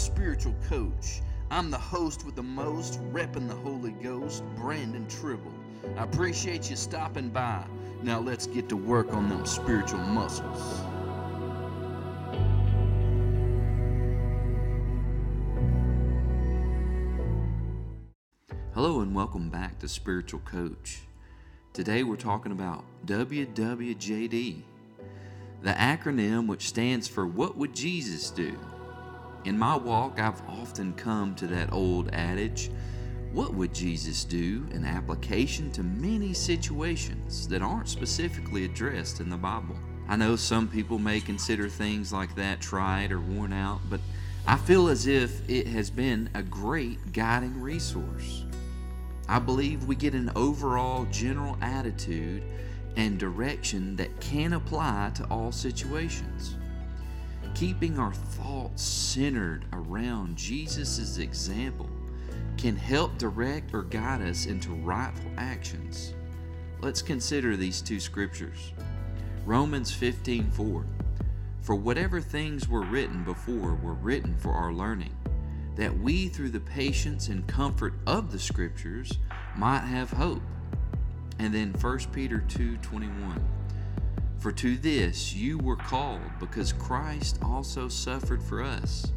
Spiritual Coach. I'm the host with the most, repping the Holy Ghost, Brandon Tribble. I appreciate you stopping by. Now let's get to work on them spiritual muscles. Hello and welcome back to Spiritual Coach. Today we're talking about WWJD, the acronym which stands for What Would Jesus Do? In my walk, I've often come to that old adage what would Jesus do? An application to many situations that aren't specifically addressed in the Bible. I know some people may consider things like that tried or worn out, but I feel as if it has been a great guiding resource. I believe we get an overall general attitude and direction that can apply to all situations. Keeping our thoughts centered around Jesus' example can help direct or guide us into rightful actions. Let's consider these two scriptures. Romans 15:4 For whatever things were written before were written for our learning, that we through the patience and comfort of the scriptures might have hope. And then 1 Peter 2:21 For to this you were called because Christ also suffered for us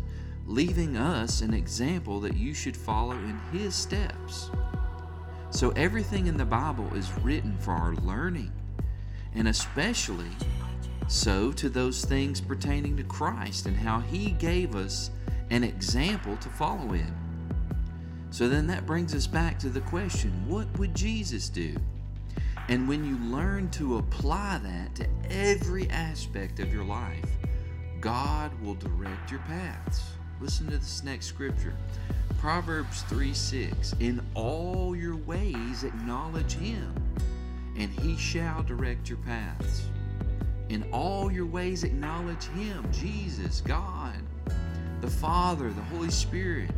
leaving us an example that you should follow in His steps. So everything in the Bible is written for our learning, and especially so to those things pertaining to Christ and how He gave us an example to follow in. So then that brings us back to the question what would Jesus do? And when you learn to apply that to every aspect of your life, God will direct your paths. Listen to this next scripture. Proverbs 3 6. In all your ways acknowledge him, and he shall direct your paths. In all your ways acknowledge him, Jesus, God, the Father, the Holy Spirit,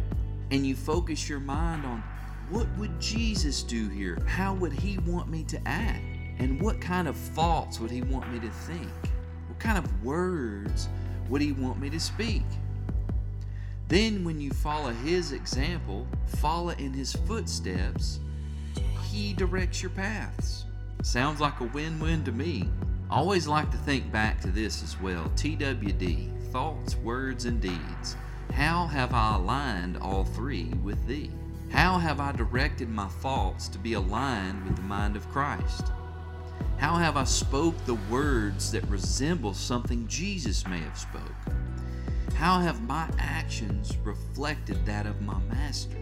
and you focus your mind on what would Jesus do here? How would he want me to act? And what kind of thoughts would he want me to think? What kind of words would he want me to speak? Then, when you follow his example, follow in his footsteps, he directs your paths. Sounds like a win win to me. I always like to think back to this as well TWD, thoughts, words, and deeds. How have I aligned all three with thee? How have I directed my thoughts to be aligned with the mind of Christ? How have I spoke the words that resemble something Jesus may have spoke? How have my actions reflected that of my master?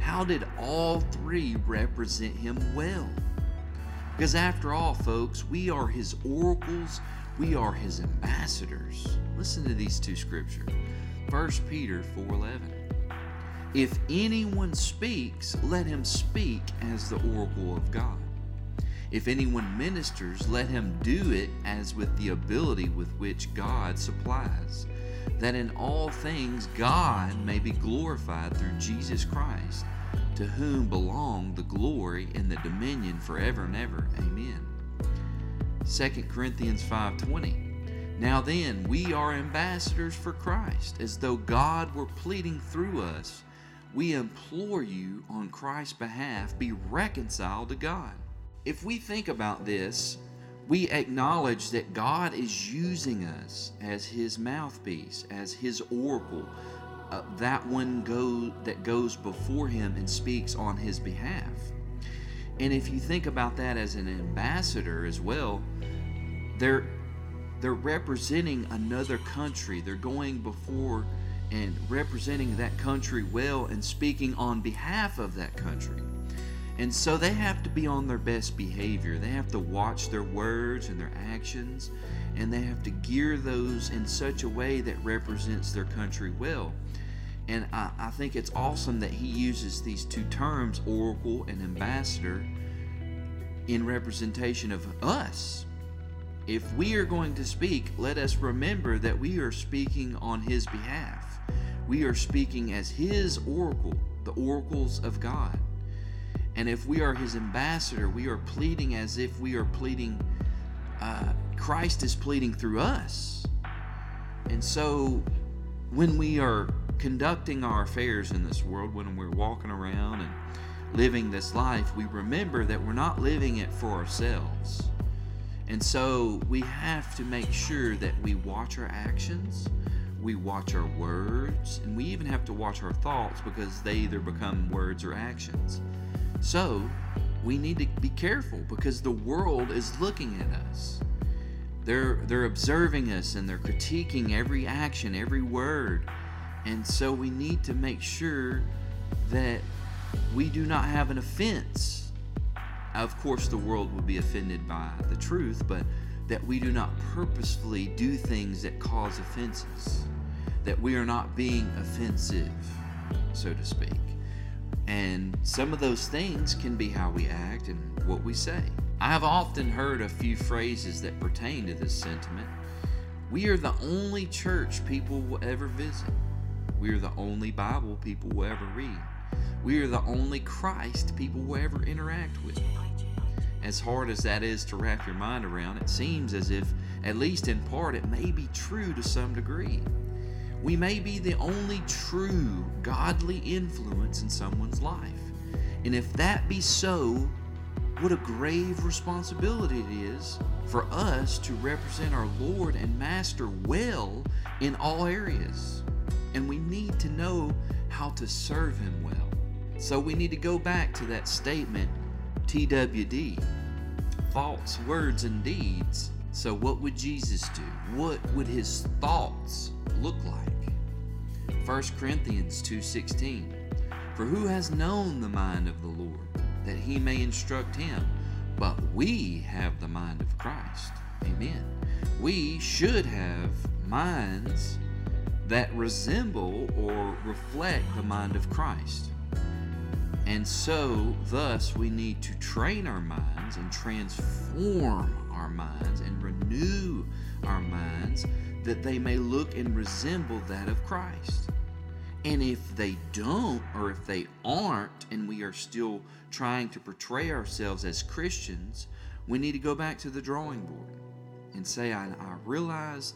How did all three represent him well? Because after all, folks, we are his oracles, we are his ambassadors. Listen to these two scriptures. 1 Peter 4:11. If anyone speaks, let him speak as the oracle of God. If anyone ministers, let him do it as with the ability with which God supplies that in all things God may be glorified through Jesus Christ, to whom belong the glory and the dominion forever and ever. Amen. 2 Corinthians 5:20 Now then, we are ambassadors for Christ, as though God were pleading through us. We implore you on Christ's behalf, be reconciled to God. If we think about this, we acknowledge that God is using us as His mouthpiece, as His oracle, uh, that one go that goes before Him and speaks on His behalf. And if you think about that as an ambassador as well, they're they're representing another country. They're going before and representing that country well and speaking on behalf of that country. And so they have to be on their best behavior. They have to watch their words and their actions, and they have to gear those in such a way that represents their country well. And I, I think it's awesome that he uses these two terms, oracle and ambassador, in representation of us. If we are going to speak, let us remember that we are speaking on his behalf. We are speaking as his oracle, the oracles of God. And if we are his ambassador, we are pleading as if we are pleading, uh, Christ is pleading through us. And so when we are conducting our affairs in this world, when we're walking around and living this life, we remember that we're not living it for ourselves. And so we have to make sure that we watch our actions, we watch our words, and we even have to watch our thoughts because they either become words or actions. So we need to be careful because the world is looking at us. They're, they're observing us and they're critiquing every action, every word. And so we need to make sure that we do not have an offense. Of course, the world will be offended by the truth, but that we do not purposefully do things that cause offenses, that we are not being offensive, so to speak. And some of those things can be how we act and what we say. I have often heard a few phrases that pertain to this sentiment. We are the only church people will ever visit. We are the only Bible people will ever read. We are the only Christ people will ever interact with. As hard as that is to wrap your mind around, it seems as if, at least in part, it may be true to some degree. We may be the only true godly influence in someone's life. And if that be so, what a grave responsibility it is for us to represent our Lord and Master well in all areas. And we need to know how to serve Him well. So we need to go back to that statement TWD thoughts, words, and deeds. So, what would Jesus do? What would his thoughts look like? 1 Corinthians 2:16 For who has known the mind of the Lord that he may instruct him? But we have the mind of Christ. Amen. We should have minds that resemble or reflect the mind of Christ. And so, thus, we need to train our minds and transform our minds and renew our minds that they may look and resemble that of Christ. And if they don't, or if they aren't, and we are still trying to portray ourselves as Christians, we need to go back to the drawing board and say, I, I realize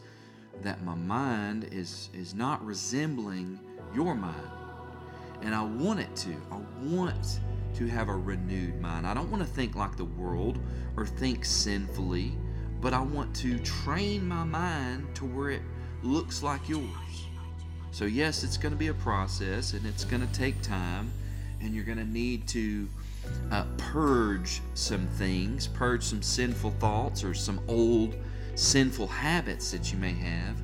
that my mind is, is not resembling your mind and I want it to. I want to have a renewed mind. I don't want to think like the world or think sinfully, but I want to train my mind to where it looks like yours. So, yes, it's going to be a process and it's going to take time, and you're going to need to uh, purge some things, purge some sinful thoughts or some old sinful habits that you may have,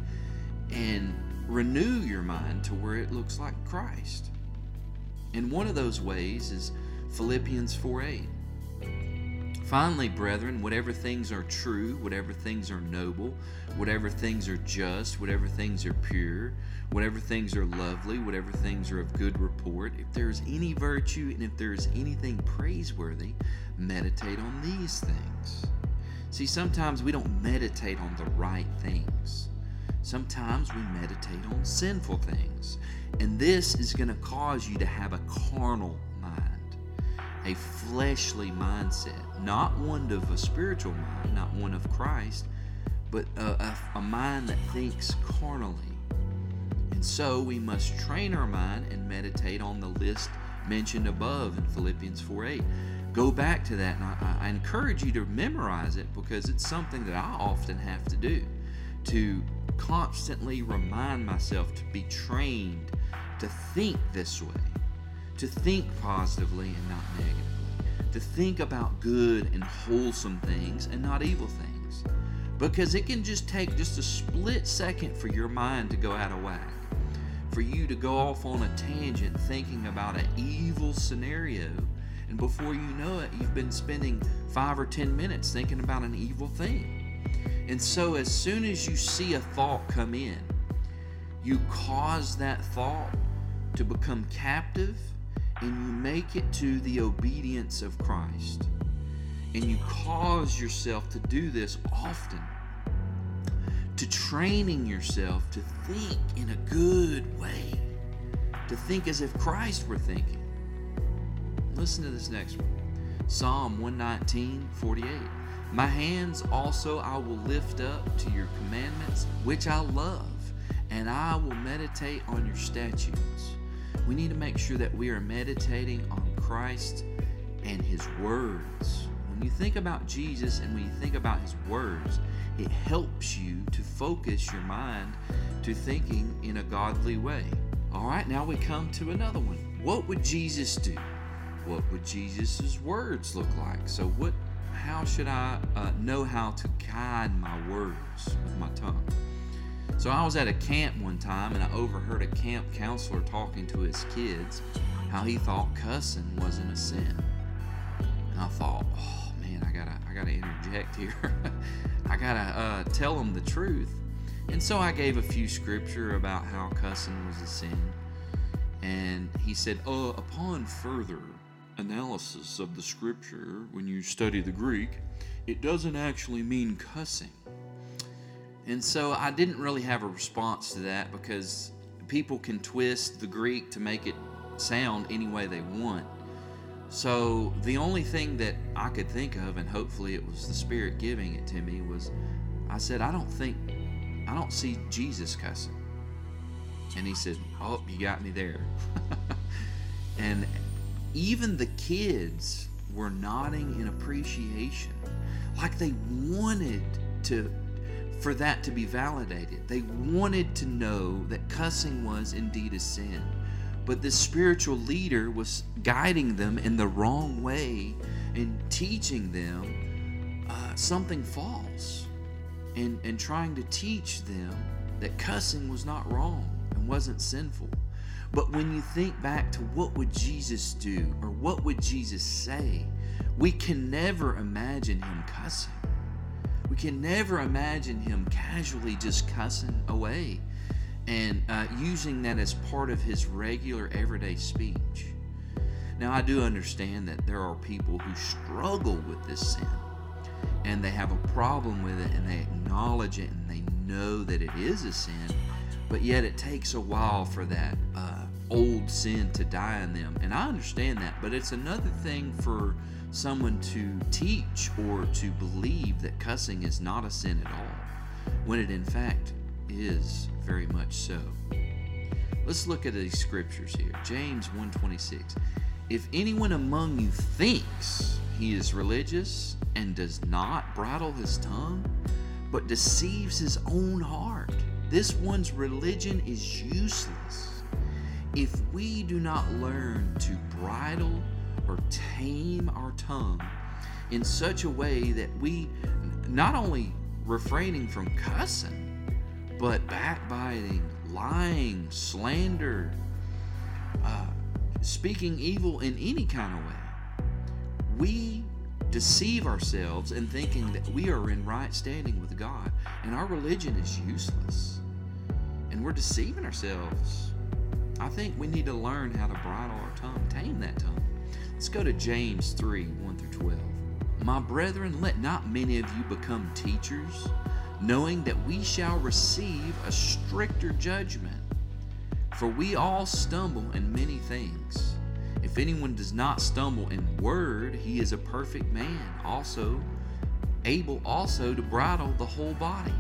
and renew your mind to where it looks like Christ. And one of those ways is Philippians 4 8. Finally, brethren, whatever things are true, whatever things are noble, whatever things are just, whatever things are pure, whatever things are lovely, whatever things are of good report, if there is any virtue and if there is anything praiseworthy, meditate on these things. See, sometimes we don't meditate on the right things. Sometimes we meditate on sinful things. And this is going to cause you to have a carnal mind, a fleshly mindset, not one of a spiritual mind, not one of Christ, but a, a, a mind that thinks carnally. And so we must train our mind and meditate on the list mentioned above in Philippians 4 8. Go back to that, and I, I encourage you to memorize it because it's something that I often have to do to constantly remind myself to be trained to think this way, to think positively and not negatively, to think about good and wholesome things and not evil things. Because it can just take just a split second for your mind to go out of whack, for you to go off on a tangent thinking about an evil scenario. And before you know it, you've been spending five or ten minutes thinking about an evil thing. And so, as soon as you see a thought come in, you cause that thought to become captive and you make it to the obedience of Christ. And you cause yourself to do this often, to training yourself to think in a good way, to think as if Christ were thinking. Listen to this next one Psalm 119 48. My hands also I will lift up to your commandments, which I love, and I will meditate on your statutes. We need to make sure that we are meditating on Christ and His words. When you think about Jesus and when you think about His words, it helps you to focus your mind to thinking in a godly way. All right, now we come to another one. What would Jesus do? What would Jesus' words look like? So, what? How should I uh, know how to guide my words with my tongue? So I was at a camp one time and I overheard a camp counselor talking to his kids how he thought cussing wasn't a sin. And I thought, oh man, I gotta, I gotta interject here. I gotta uh, tell them the truth. And so I gave a few scripture about how cussing was a sin. And he said, uh, upon further analysis of the scripture, when you study the Greek, it doesn't actually mean cussing. And so I didn't really have a response to that because people can twist the Greek to make it sound any way they want. So the only thing that I could think of, and hopefully it was the Spirit giving it to me, was I said, I don't think, I don't see Jesus cussing. And he said, Oh, you got me there. and even the kids were nodding in appreciation, like they wanted to for that to be validated. They wanted to know that cussing was indeed a sin. But the spiritual leader was guiding them in the wrong way and teaching them uh, something false and, and trying to teach them that cussing was not wrong and wasn't sinful. But when you think back to what would Jesus do or what would Jesus say, we can never imagine him cussing. We can never imagine him casually just cussing away and uh, using that as part of his regular everyday speech. Now, I do understand that there are people who struggle with this sin and they have a problem with it and they acknowledge it and they know that it is a sin, but yet it takes a while for that uh, old sin to die in them. And I understand that, but it's another thing for someone to teach or to believe that cussing is not a sin at all, when it in fact is very much so. Let's look at these scriptures here. James 1:26. If anyone among you thinks he is religious and does not bridle his tongue, but deceives his own heart, this one's religion is useless. If we do not learn to bridle or tame our tongue in such a way that we not only refraining from cussing, but backbiting, lying, slander, uh, speaking evil in any kind of way, we deceive ourselves in thinking that we are in right standing with God and our religion is useless. And we're deceiving ourselves. I think we need to learn how to bridle our tongue, tame that tongue. Let's go to James 3 1 through 12. My brethren, let not many of you become teachers, knowing that we shall receive a stricter judgment. For we all stumble in many things. If anyone does not stumble in word, he is a perfect man, also able also to bridle the whole body.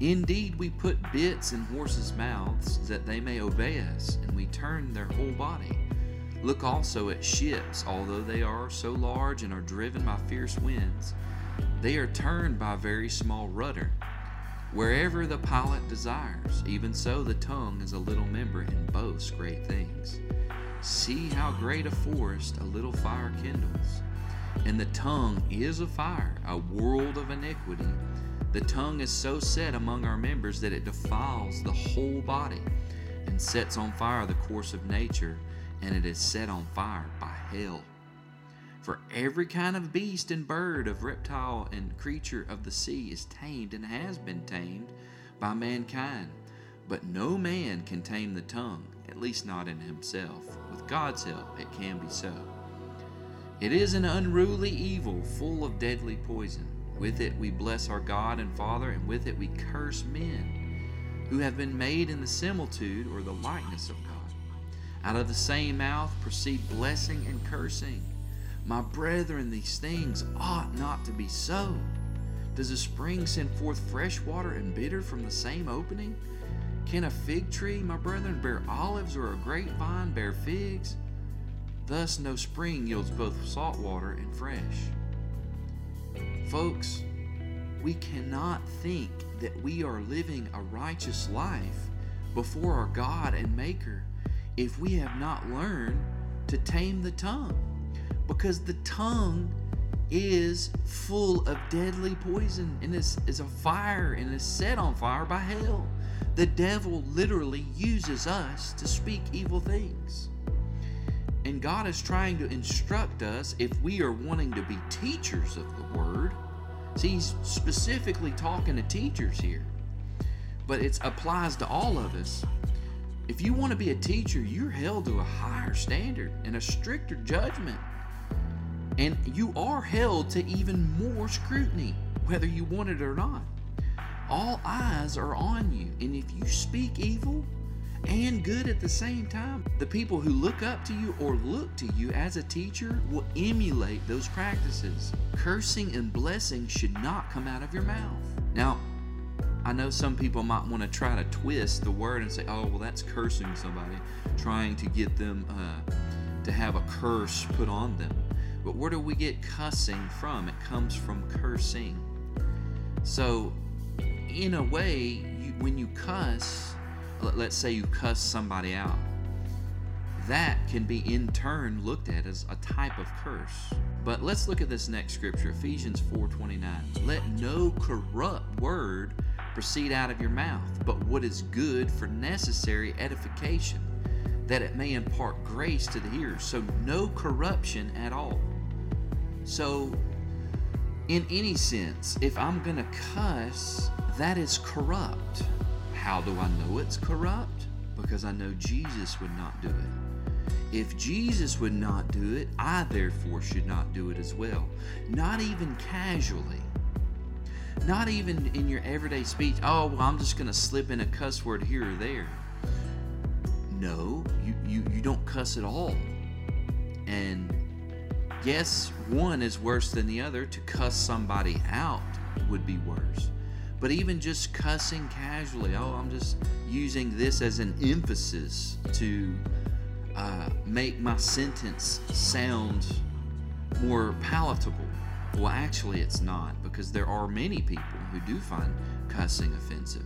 Indeed, we put bits in horses' mouths that they may obey us, and we turn their whole body. Look also at ships, although they are so large and are driven by fierce winds, they are turned by a very small rudder. Wherever the pilot desires, even so the tongue is a little member and boasts great things. See how great a forest a little fire kindles. And the tongue is a fire, a world of iniquity. The tongue is so set among our members that it defiles the whole body and sets on fire the course of nature and it is set on fire by hell. For every kind of beast and bird, of reptile and creature of the sea is tamed and has been tamed by mankind. But no man can tame the tongue, at least not in himself. With God's help, it can be so. It is an unruly evil, full of deadly poison. With it we bless our God and Father, and with it we curse men who have been made in the similitude or the likeness of. Out of the same mouth proceed blessing and cursing. My brethren, these things ought not to be so. Does a spring send forth fresh water and bitter from the same opening? Can a fig tree, my brethren, bear olives or a grapevine bear figs? Thus, no spring yields both salt water and fresh. Folks, we cannot think that we are living a righteous life before our God and Maker if we have not learned to tame the tongue. Because the tongue is full of deadly poison and is, is a fire and is set on fire by hell. The devil literally uses us to speak evil things. And God is trying to instruct us if we are wanting to be teachers of the word. See, he's specifically talking to teachers here, but it applies to all of us. If you want to be a teacher, you're held to a higher standard and a stricter judgment. And you are held to even more scrutiny, whether you want it or not. All eyes are on you. And if you speak evil and good at the same time, the people who look up to you or look to you as a teacher will emulate those practices. Cursing and blessing should not come out of your mouth. Now, I know some people might want to try to twist the word and say, oh, well, that's cursing somebody, trying to get them uh, to have a curse put on them. But where do we get cussing from? It comes from cursing. So, in a way, you, when you cuss, let's say you cuss somebody out, that can be in turn looked at as a type of curse. But let's look at this next scripture, Ephesians 4:29. Let no corrupt word proceed out of your mouth, but what is good for necessary edification, that it may impart grace to the hearers. So no corruption at all. So in any sense, if I'm going to cuss, that is corrupt. How do I know it's corrupt? Because I know Jesus would not do it. If Jesus would not do it, I therefore should not do it as well. Not even casually. Not even in your everyday speech. Oh, well, I'm just going to slip in a cuss word here or there. No, you, you, you don't cuss at all. And yes, one is worse than the other. To cuss somebody out would be worse. But even just cussing casually, oh, I'm just using this as an emphasis to uh, make my sentence sound more palatable. Well, actually, it's not because there are many people who do find cussing offensive.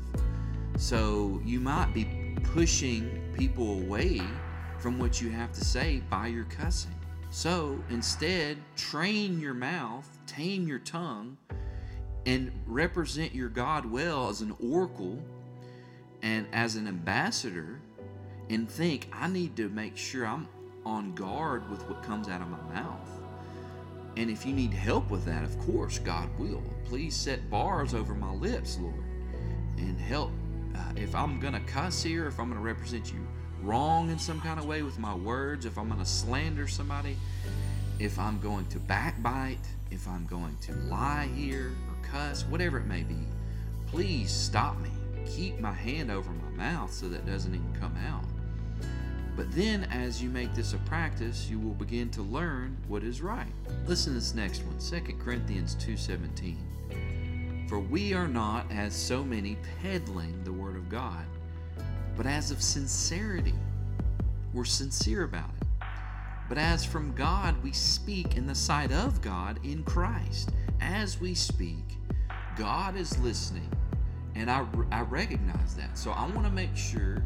So you might be pushing people away from what you have to say by your cussing. So instead, train your mouth, tame your tongue, and represent your God well as an oracle and as an ambassador, and think, I need to make sure I'm on guard with what comes out of my mouth. And if you need help with that, of course, God will. Please set bars over my lips, Lord, and help. Uh, if I'm going to cuss here, if I'm going to represent you wrong in some kind of way with my words, if I'm going to slander somebody, if I'm going to backbite, if I'm going to lie here or cuss, whatever it may be, please stop me. Keep my hand over my mouth so that doesn't even come out. But then, as you make this a practice, you will begin to learn what is right. Listen to this next one 2 Corinthians 2.17. For we are not as so many peddling the Word of God, but as of sincerity. We're sincere about it. But as from God, we speak in the sight of God in Christ. As we speak, God is listening, and I, I recognize that. So I want to make sure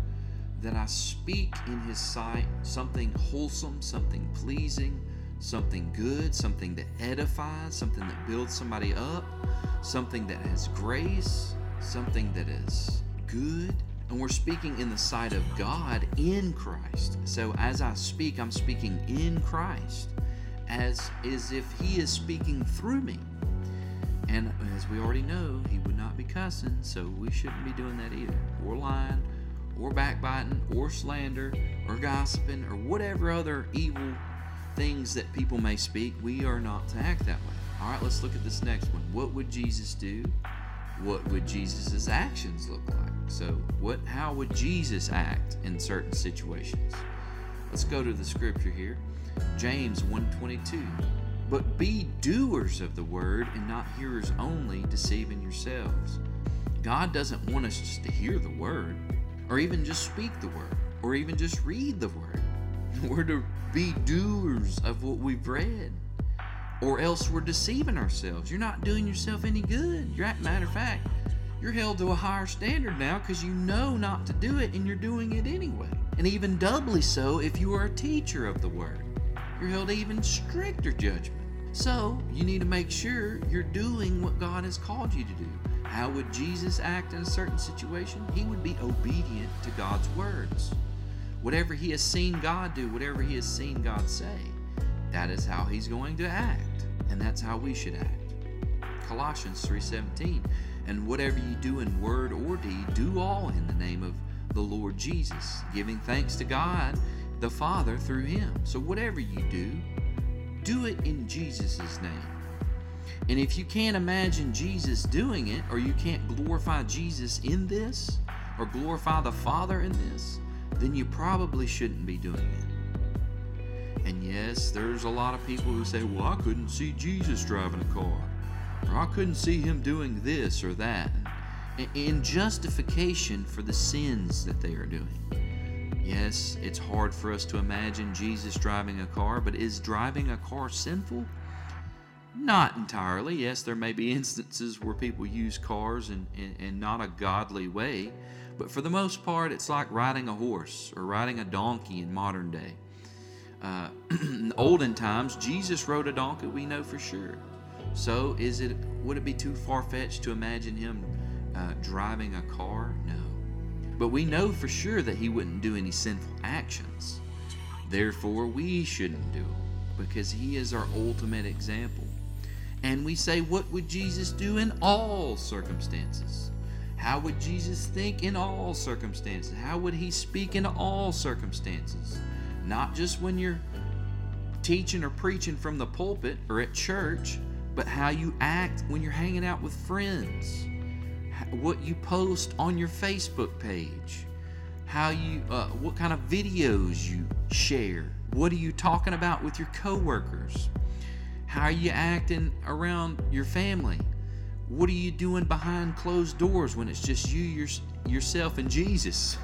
that I speak in His sight something wholesome, something pleasing, something good, something that edifies, something that builds somebody up, something that has grace, something that is good. And we're speaking in the sight of God in Christ. So as I speak, I'm speaking in Christ as, as if He is speaking through me. And as we already know, He would not be cussing, so we shouldn't be doing that either. Or lying, or backbiting, or slander, or gossiping, or whatever other evil things that people may speak. We are not to act that way. All right, let's look at this next one. What would Jesus do? What would Jesus' actions look like? So, what how would Jesus act in certain situations? Let's go to the scripture here. James 1:22. But be doers of the word and not hearers only, deceiving yourselves. God doesn't want us just to hear the word. Or even just speak the word, or even just read the word. We're to be doers of what we've read, or else we're deceiving ourselves. You're not doing yourself any good. You're, matter of fact, you're held to a higher standard now because you know not to do it and you're doing it anyway. And even doubly so if you are a teacher of the word. You're held to even stricter judgment. So you need to make sure you're doing what God has called you to do. How would Jesus act in a certain situation? He would be obedient to God's words. Whatever he has seen God do, whatever he has seen God say, that is how he's going to act. And that's how we should act. Colossians 3:17 and whatever you do in word or deed do all in the name of the Lord Jesus giving thanks to God the Father through him so whatever you do do it in Jesus' name and if you can't imagine Jesus doing it or you can't glorify Jesus in this or glorify the Father in this then you probably shouldn't be doing it and yes there's a lot of people who say well I couldn't see Jesus driving a car or I couldn't see him doing this or that, in justification for the sins that they are doing. Yes, it's hard for us to imagine Jesus driving a car, but is driving a car sinful? Not entirely. Yes, there may be instances where people use cars in, in, in, not a godly way, but for the most part, it's like riding a horse or riding a donkey in modern day. Uh, in olden times, Jesus rode a donkey, we know for sure. So, is it would it be too far fetched to imagine him uh, driving a car? No. But we know for sure that he wouldn't do any sinful actions. Therefore, we shouldn't do them because he is our ultimate example. And we say, what would Jesus do in all circumstances? How would Jesus think in all circumstances? How would he speak in all circumstances? Not just when you're teaching or preaching from the pulpit or at church, but how you act when you're hanging out with friends, what you post on your Facebook page, how you, uh, what kind of videos you share, what are you talking about with your coworkers, how are you acting around your family, what are you doing behind closed doors when it's just you, your, yourself, and Jesus?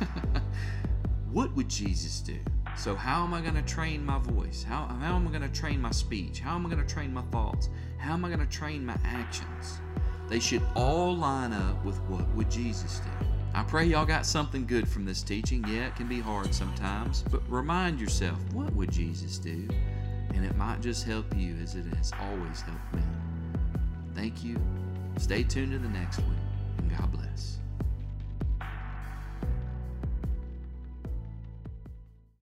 what would Jesus do? So, how am I going to train my voice? How, how am I going to train my speech? How am I going to train my thoughts? How am I going to train my actions? They should all line up with what would Jesus do. I pray y'all got something good from this teaching. Yeah, it can be hard sometimes, but remind yourself, what would Jesus do? And it might just help you as it has always helped me. Thank you. Stay tuned to the next one.